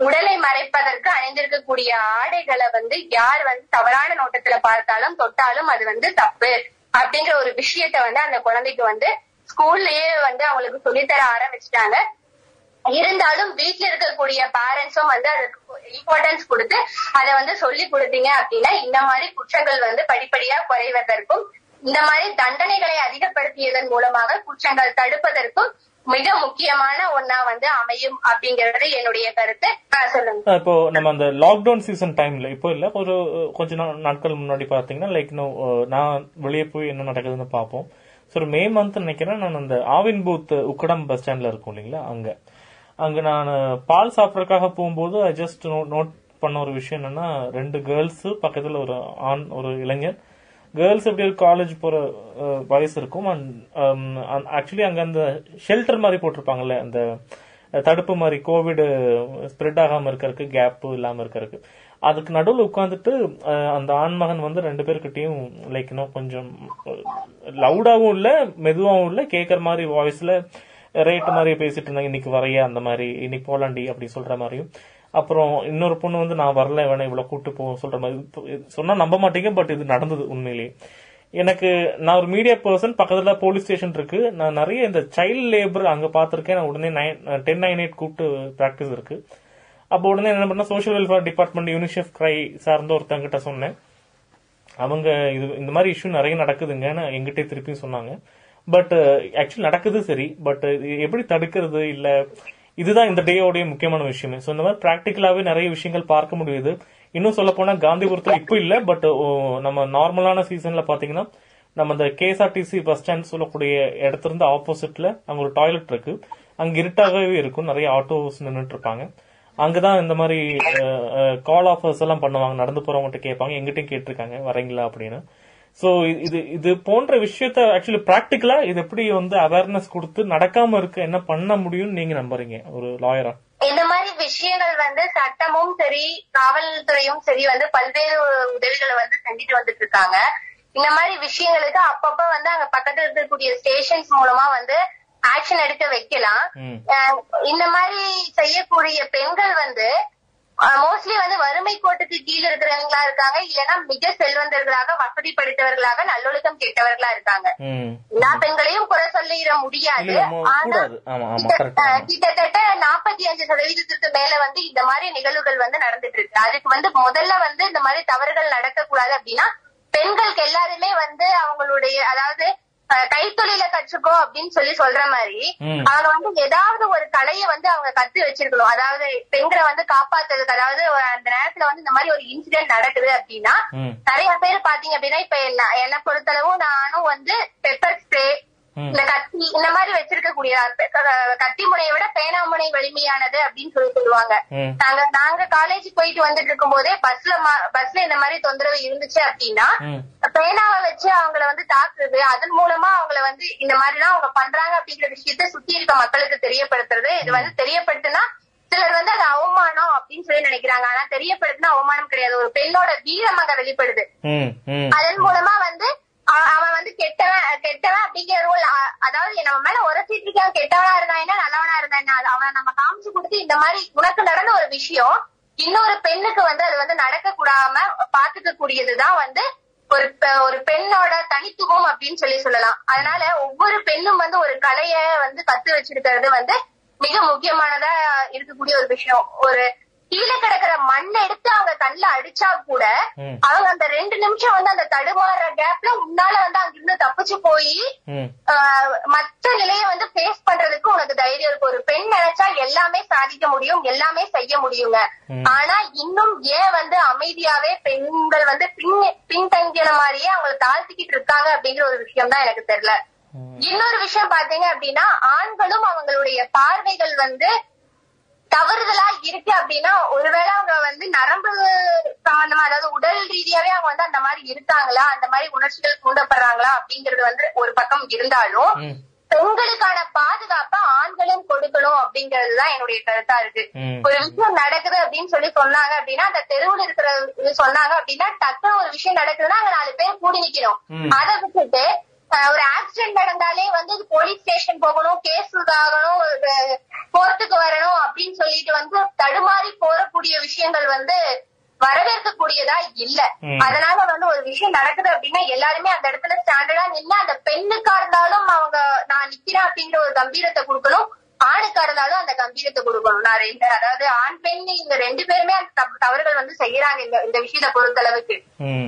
உடலை மறைப்பதற்கு அணிந்திருக்கக்கூடிய ஆடைகளை வந்து யார் வந்து தவறான நோட்டத்துல பார்த்தாலும் தொட்டாலும் அது வந்து தப்பு அப்படிங்கிற ஒரு விஷயத்த வந்து அந்த குழந்தைக்கு வந்து ஸ்கூல்லயே வந்து அவங்களுக்கு சொல்லித்தர ஆரம்பிச்சிட்டாங்க. இருந்தாலும் வீட்டுல இருக்கக்கூடிய பேரண்ட்ஸும் வந்து அதுக்கு இம்பார்ட்டன்ஸ் கொடுத்து அதை வந்து சொல்லி கொடுத்தீங்க அப்படின்னா இந்த மாதிரி குற்றங்கள் வந்து படிப்படியா குறைவதற்கும் இந்த மாதிரி தண்டனைகளை அதிகப்படுத்தியதன் மூலமாக குற்றங்கள் தடுப்பதற்கும் மிக முக்கியமான ஒன்னா வந்து அமையும் அப்படிங்கறது என்னுடைய கருத்து. சொல்லுங்க. இப்போ நம்ம அந்த லாக்டவுன் சீசன் டைம்ல இப்போ இல்ல ஒரு கொஞ்ச நாட்கள் முன்னாடி பாத்தீங்கன்னா லைக் நான் வெளியே போய் என்ன நடக்குதுன்னு பார்ப்போம். ஸோ மே மந்த் நினைக்கிறேன் நான் அந்த ஆவின் பூத் உக்கடம் பஸ் ஸ்டாண்ட்ல இருக்கும் இல்லைங்களா அங்க. அங்க நான் பால் சாப்பிடறதுக்காக போகும்போது ஐ ஜஸ்ட் நோட் பண்ண ஒரு விஷயம் என்னன்னா ரெண்டு கேர்ள்ஸ் பக்கத்துல ஒரு ஆண் ஒரு இளைஞர் கேர்ள்ஸ் எப்படி காலேஜ் போற வயசு இருக்கும் அண்ட் ஆக்சுவலி um, அங்க அந்த ஷெல்டர் மாதிரி போட்டிருப்பாங்கல்ல அந்த தடுப்பு மாதிரி கோவிட் ஸ்ப்ரெட் ஆகாம இருக்கிறதுக்கு கேப் இல்லாம இருக்கிறதுக்கு. அதுக்கு நடுவில் உட்காந்துட்டு அந்த ஆண்மகன் வந்து ரெண்டு பேர்கிட்டயும் லைக் இன்னும் கொஞ்சம் லவுடாகவும் இல்ல மெதுவாகவும் இல்ல கேக்குற மாதிரி வாய்ஸ்ல ரேட் மாதிரி பேசிட்டு இருந்தாங்க. இன்னைக்கு வரைய அந்த மாதிரி இன்னைக்கு போலாண்டி அப்படி சொல்ற மாதிரியும். அப்புறம் இன்னொரு பொண்ணு வந்து நான் வரல வேணா இவ்வளவு கூட்டு போ சொல்ற மாதிரி. சொன்னா நம்ப மாட்டீங்க பட் இது நடந்தது உண்மையிலேயே எனக்கு நான் ஒரு மீடியா பர்சன் பக்கத்துல போலீஸ் ஸ்டேஷன் இருக்கு. நான் நிறைய இந்த சைல்ட் லேபர் அங்க பாத்திருக்கேன் நான் உடனே நைன் டென் நைன் எயிட் கூப்பிட்டு பிராக்டிஸ் இருக்கு. அப்போ உடனே என்ன பண்ண social welfare department UNICEF CRY சார்ந்த ஒருத்தங்கிட்ட சொன்னேன். அவங்க இது இந்த மாதிரி இஷ்யூ நிறைய நடக்குதுங்கன்னு எங்கிட்டே திருப்பியும் சொன்னாங்க. பட் ஆக்சுவலி நடக்குது சரி. பட் எப்படி தடுக்கிறது? இல்லை இதுதான் இந்த டேயோடைய முக்கியமான விஷயமே. ஸோ இந்த மாதிரி ப்ராக்டிக்கலாகவே நிறைய விஷயங்கள் பார்க்க முடியுது. இன்னும் சொல்ல போனா காந்திபுரத்தில் இப்போ இல்ல பட் நம்ம நார்மலான சீசன்ல பாத்தீங்கன்னா நம்ம இந்த கேஎஸ்ஆர்டிசி பஸ் ஸ்டாண்ட் சொல்லக்கூடிய இடத்துல இருந்து ஆப்போசிட்ல அங்க ஒரு டாய்லெட் இருக்கு. அங்க இருட்டாகவே இருக்கும். நிறைய ஆட்டோஸ் நின்றுட்டு இருப்பாங்க அங்கதான் இந்த மாதிரி கால் ஆஃபர்ஸ் எல்லாம் பண்ணுவாங்க. நடந்து போறவங்ககிட்ட கேட்பாங்க. எங்கிட்டயும் கேட்டிருக்காங்க. வரீங்களா அப்படின்னு. சோ இது இது போன்ற விஷயத்த ஆக்சுவலி பிராக்டிக்கலா இது எப்படி வந்து அவேர்னஸ் கொடுத்து நடக்காம இருக்க என்ன பண்ண முடியும்னு நீங்க நம்புறீங்க ஒரு லாயரா இந்த மாதிரி விஷயங்கள் வந்து சட்டமும் சரி காவல்துறையும் சரி வந்து பல்வேறு உதவிகளை வந்து செஞ்சுட்டு வந்துட்டு இருக்காங்க. இந்த மாதிரி விஷயங்களுக்கு அப்பப்ப வந்து அங்க பக்கத்துல இருக்கக்கூடிய ஸ்டேஷன்ஸ் மூலமா வந்து ஆக்ஷன் எடுக்க வைக்கலாம். இந்த மாதிரி செய்யக்கூடிய பெண்கள் வந்து மோஸ்ட்லி வந்து வறுமை கோட்டுக்கு கீழே இருக்கிறவங்களா இருக்காங்க. இல்லைன்னா மிக செல்வந்தர்களாக வசதி படைத்தவர்களாக நல்லொழுக்கம் கெட்டவர்களா இருக்காங்க. எல்லா பெண்களையும் குறை சொல்லிட முடியாது. ஆனா கிட்டத்தட்ட நாற்பத்தி அஞ்சு சதவீதத்திற்கு மேல வந்து இந்த மாதிரி நிகழ்வுகள் வந்து நடந்துட்டு இருக்கு. அதுக்கு வந்து முதல்ல வந்து இந்த மாதிரி தவறுகள் நடக்க கூடாது அப்படின்னா பெண்களுக்கு எல்லாருமே வந்து அவங்களுடைய அதாவது கைத்தொழில கற்றுக்கோ அப்படின்னு சொல்லி சொல்ற மாதிரி. அவங்க வந்து ஏதாவது ஒரு கலையை வந்து அவங்க கத்து வச்சிருக்கணும் அதாவது பெண்களை வந்து காப்பாத்துறதுக்கு அதாவது அந்த நேரத்துல வந்து இந்த மாதிரி ஒரு இன்சிடென்ட் நடக்குது அப்படின்னா. நிறைய பேர் பாத்தீங்க அப்படின்னா இப்ப என்ன என்னை பொறுத்தளவும் நானும் வந்து பெப்பர் ஸ்ப்ரே. இந்த கத்தி இந்த மாதிரி வச்சிருக்க கூடிய கத்தி முனையை விட பேனா முனை வலிமையானது அப்படின்னு சொல்லி சொல்லுவாங்க. நாங்க நாங்க காலேஜ் போயிட்டு வந்துட்டு இருக்கும் போதே பஸ்ல பஸ்ல இந்த மாதிரி தொந்தரவு இருந்துச்சு அப்படின்னா. பேனாவை வச்சு அவங்கள வந்து தாக்குறது அதன் மூலமா அவங்கள வந்து இந்த மாதிரி எல்லாம் அவங்க பண்றாங்க அப்படிங்கிற விஷயத்த சுத்தி இருக்க மக்களுக்கு தெரியப்படுத்துறது. இது வந்து தெரியப்படுத்துனா சிலர் வந்து அது அவமானம் அப்படின்னு சொல்லி நினைக்கிறாங்க. ஆனா தெரியப்படுத்துனா அவமானம் கிடையாது. ஒரு பெண்ணோட வீரம் அங்க வெளிப்படுது. அதன் மூலமா வந்து அவன் வந்து கெட்டவன் கெட்டவன் அப்படிங்கிற ரூல் அதாவது நம்ம மேல உரசிட்டு இருக்கான் கெட்டவனா இருந்தா என்ன நல்லவனா இருந்தா என்ன? அவனை நம்ம காமிச்சு கொடுத்து இந்த மாதிரி உனக்கு நடந்த ஒரு விஷயம் இன்னொரு பெண்ணுக்கு வந்து அது வந்து நடக்க கூடாம பாத்துக்க கூடியதுதான் வந்து ஒரு பெ- ஒரு பெண்ணோட தனித்துவம் அப்படின்னு சொல்லி சொல்லலாம். அதனால ஒவ்வொரு பெண்ணும் வந்து ஒரு கலைய வந்து கத்து வச்சிருக்கிறது வந்து மிக முக்கியமானதா இருக்கக்கூடிய ஒரு விஷயம். ஒரு கீழே கிடக்குற மண்ணை எடுத்து அவங்க கண்ணுல அடிச்சா கூட. அவங்க அந்த ரெண்டு நிமிஷம் வந்து அந்த தடுமாறுற கேப்ல முன்னால வந்து அங்கிருந்து தப்பிச்சு போய் மத்த நிலைய வந்து ஃபேஸ் பண்றதுக்கு உனக்கு தைரியம் இருக்கு. ஒரு பெண் நினைச்சா எல்லாமே சாதிக்க முடியும் எல்லாமே செய்ய முடியுங்க. ஆனா இன்னும் ஏன் வந்து அமைதியாவே பெண்கள் வந்து பின் பின்தங்கின மாதிரியே அவங்களை தாழ்த்திக்கிட்டு இருக்காங்க அப்படிங்கிற ஒரு விஷயம் தான் எனக்கு தெரியல. இன்னொரு விஷயம் பாத்தீங்க அப்படின்னா ஆண்களும் அவங்களுடைய பார்வைகள் வந்து தவறுதலா இருக்கு அப்படின்னா ஒருவேளை அவங்க வந்து நரம்பு சம்பந்தமா அதாவது உடல் ரீதியாவே அவங்க வந்து அந்த மாதிரி இருக்காங்களா அந்த மாதிரி உணர்ச்சிகள் தூண்டப்படுறாங்களா அப்படிங்கிறது வந்து ஒரு பக்கம் இருந்தாலும். பெண்களுக்கான பாதுகாப்பை ஆண்களும் கொடுக்கணும் அப்படிங்கறதுதான் என்னுடைய கருத்தா இருக்கு. ஒரு விஷயம் நடக்குது அப்படின்னு சொல்லி சொன்னாங்க அப்படின்னா அந்த தெருவுல இருக்கிற சொன்னாங்க அப்படின்னா டக்குனு ஒரு விஷயம் நடக்குதுன்னா அங்க நாலு பேர் கூடி நிக்கணும். அதை விட்டுட்டு ஒரு ஆக்சிடென்ட் நடந்தாலே வந்து போலீஸ் ஸ்டேஷன் போகணும் கேஸ் ஆகணும் கோர்ட்டுக்கு வரணும் அப்படின்னு சொல்லிட்டு வந்து தடுமாறி போறக்கூடிய விஷயங்கள் வந்து வரவேற்கக்கூடியதா இல்ல. அதனால வந்து ஒரு விஷயம் நடக்குது அப்படின்னா எல்லாருமே அந்த இடத்துல ஸ்டாண்டர்டா நின்னு அந்த பெண்ணுக்கா இருந்தாலும் அவங்க நான் நிக்கிறேன் அப்படிங்கிற ஒரு கம்பீரத்தை கொடுக்கணும் ஆணுக்கா இருந்தாலும் அந்த கம்பீரத்தை கொடுக்கணும். நான் ரெண்டு அதாவது ஆண் பெண் இந்த ரெண்டு பேருமே அந்த தவறுகள் வந்து செய்யறாங்க இந்த இந்த விஷயத்தை பொறுத்தளவுக்கு.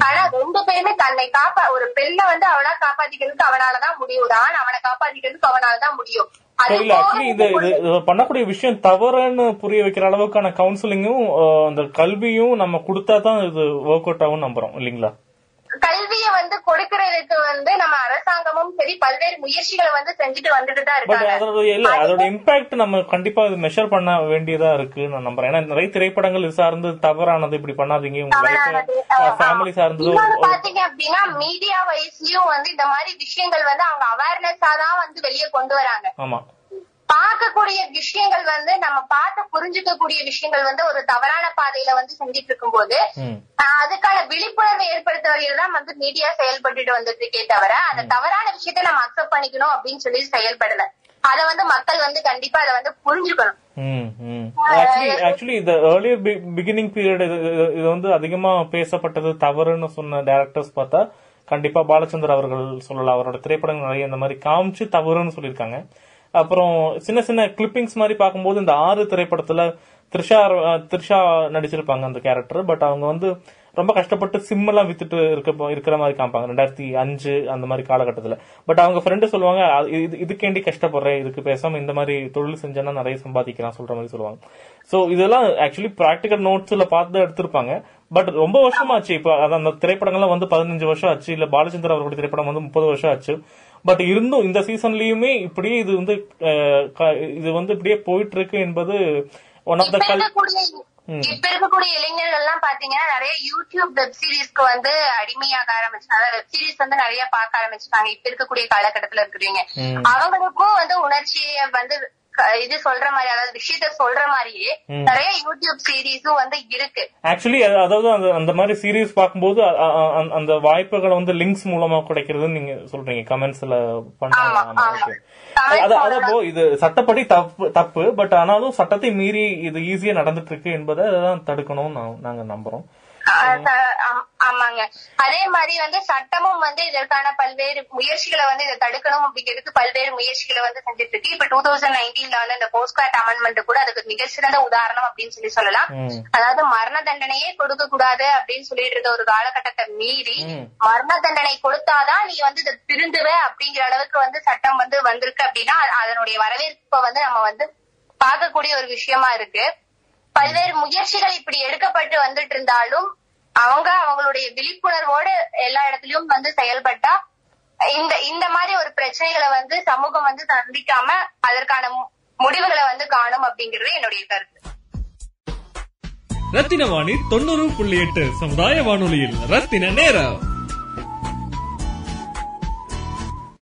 ஆனா ரெண்டு பேருமே தன்னை காப்பா ஒரு பெண்ணை வந்து அவனா காப்பாத்திக்கிறதுக்கு அவனாலதான் முடியும். ஒரு ஆண் அவனை காப்பாத்திக்கிறதுக்கு அவனாலதான் முடியும். ஆக்சுவலி இது இது பண்ணக்கூடிய விஷயம் தவறுன்னு புரிய வைக்கிற அளவுக்கான கவுன்சிலிங்கும் அந்த கல்வியும் நம்ம கொடுத்தா தான் இது ஒர்க் அவுட் ஆகும் நம்புறோம் இல்லீங்களா? கல்வியை வந்து கொடுக்கறதுக்கு வந்து நம்ம அரசாங்கமும் சரி பல்வேறு முயற்சிகளை வந்து செஞ்சுட்டு வந்துட்டு தான் இருக்காங்க. அதோட இல்ல அதோட இம்பாக்ட் நம்ம கண்டிப்பா இது மெஷர் பண்ண வேண்டியதா இருக்கு நான் நம்புறேன். ஏன்னா நிறைய திரைப்படங்கள் இது சார்ந்து தவறானது இப்படி பண்ணாதீங்க. உங்க ஃபேமிலி சார்ந்ததோ பாத்தீங்க அப்படின்னா மீடியா வைஸ்லயும் வந்து இந்த மாதிரி விஷயங்கள் வந்து அவங்க அவேர்னஸா தான் வந்து வெளியே கொண்டு வராங்க. ஆமா. பார்க்கக்கூடிய விஷயங்கள் வந்து நம்ம பார்த்து புரிஞ்சுக்கக்கூடிய விஷயங்கள் வந்து ஒரு தவறான பாதையில வந்து செஞ்சுட்டு இருக்கும்போது ம். ஆஹ் அதுக்கான விழிப்புணர்வை ஏற்படுத்துவதில் தான் வந்து மீடியா செயல்பட்டுட்டு வந்துட்டு இருக்கே தவிர அந்த தவறான விஷயத்த நம்ம அக்செப்ட் பண்ணிக்கணும் அப்படின்னு சொல்லி செயல்படல. அத வந்து மக்கள் வந்து கண்டிப்பா அதை வந்து புரிஞ்சுக்கணும். ஆக்சுவலி ஆக்சுவலி இந்த ஏர்லியர் பிகினிங் பீரியட் இது வந்து அதிகமா பேசப்பட்டது தவறுன்னு சொன்ன டேரக்டர்ஸ் பார்த்தா கண்டிப்பா பாலச்சந்தர் அவர்கள் சொல்லலாம். அவரோட திரைப்படங்கள் நிறைய இந்த மாதிரி காமிச்சு தவறுன்னு சொல்லியிருக்காங்க. அப்புறம் சின்ன சின்ன கிளிப்பிங்ஸ் மாதிரி பார்க்கும்போது இந்த ஆறு திரைப்படத்துல த்ரிஷா த்ரிஷா நடிச்சிருப்பாங்க அந்த கேரக்டர் பட் அவங்க வந்து ரொம்ப கஷ்டப்பட்டு சிம் எல்லாம் வித்துட்டு இருக்க இருக்கிற மாதிரி காமிப்பாங்க. ரெண்டாயிரத்தி அஞ்சு அந்த மாதிரி காலகட்டத்துல. பட் அவங்க ஃப்ரெண்டு சொல்லுவாங்க இது இதுக்கேண்டி கஷ்டப்படுறேன் இதுக்கு பேசாம இந்த மாதிரி தொழில் செஞ்சேன்னா நிறைய சம்பாதிக்கலாம் சொல்ற மாதிரி சொல்லுவாங்க. சோ இதெல்லாம் ஆக்சுவலி பிராக்டிகல் நோட்ஸ்ல பார்த்து தான் எடுத்திருப்பாங்க. பட் ரொம்ப வருஷமாச்சு. இப்ப அது அந்த திரைப்படங்கள்லாம் வந்து பதினஞ்சு வருஷம் ஆச்சு. இல்ல பாலச்சந்தர் அவர்களுடைய திரைப்படம் வந்து முப்பது வருஷம் ஆச்சு. பட் இருந்தும் இந்த சீசன்லயுமே இப்படியே இது வந்து இது வந்து இப்படியே போயிட்டு இருக்கு என்பது ஒன் ஆஃப் த இப்ப இருக்கக்கூடிய இளைஞர்கள் எல்லாம் பாத்தீங்கன்னா நிறைய யூடியூப் வெப் சீரிஸ்க்கு வந்து அடிமையாக ஆரம்பிச்சாங்க வெப் சீரிஸ் வந்து நிறைய பார்க்க ஆரம்பிச்சிட்டாங்க. இப்ப இருக்கக்கூடிய காலகட்டத்துல இருக்கிறீங்க. அவங்களுக்கும் வந்து உணர்ச்சியை வந்து இது சொல்ற மாதிரி அதாவது விஷயத்த சொல்ற மாதிரியே. நிறைய யூடியூப் சீரிஸும் வந்து இருக்கு. ஆக்சுவலி அதாவது அந்த அந்த மாதிரி சீரிஸ் பார்க்கும்போது அந்த வாய்ப்புகளை வந்து லிங்க்ஸ் மூலமா கிடைக்கிறதுன்னு நீங்க சொல்றீங்க. கமெண்ட்ஸ்ல போடலாம். அதப்போ இது சட்டப்படி தப்பு தப்பு பட் ஆனாலும் சட்டத்தை மீறி இது ஈஸியா நடந்துட்டு இருக்கு என்பதை தான் தடுக்கணும்னு நாங்க நம்புறோம். ஆமாங்க. அதே மாதிரி வந்து சட்டமும் வந்து இதற்கான பல்வேறு முயற்சிகளை வந்து இதை தடுக்கணும் அப்படிங்கிறதுக்கு பல்வேறு முயற்சிகளை வந்து செஞ்சுட்டு இருக்கு இப்ப டூ தௌசண்ட் நைன்டீன்ல வந்து இந்த போஸ்ட்கார்ட் அமெண்ட்மெண்ட் கூட அதுக்கு மிக சிறந்த உதாரணம் அப்படின்னு சொல்லி சொல்லலாம். அதாவது மரண தண்டனையே கொடுக்க கூடாது அப்படின்னு சொல்லிட்டு இருந்த ஒரு காலகட்டத்தை மீறி. மரண தண்டனை கொடுத்தாதான் நீ வந்து இதை திருந்துவ அப்படிங்கிற அளவுக்கு வந்து சட்டம் வந்து வந்திருக்கு அப்படின்னா அதனுடைய வரவேற்பை வந்து நம்ம வந்து பார்க்கக்கூடிய ஒரு விஷயமா இருக்கு. பல்வேறு முயற்சிகள் இப்படி எடுக்கப்பட்டு வந்துட்டு இருந்தாலும் அவங்க அவங்களுடைய விழிப்புணர்வோடு எல்லா இடத்துலயும் வந்து செயல்பட்டா இந்த இந்த மாதிரி ஒரு பிரச்சனைகளை வந்து சமூகம் வந்து சந்திக்காம அதற்கான முடிவுகளை வந்து காணும் அப்படிங்கிறது என்னுடைய கருத்து. ரத்தின வாணி தொண்ணூறு புள்ளி எட்டு சமுதாய வானொலியில் ரத்தின நேரம்.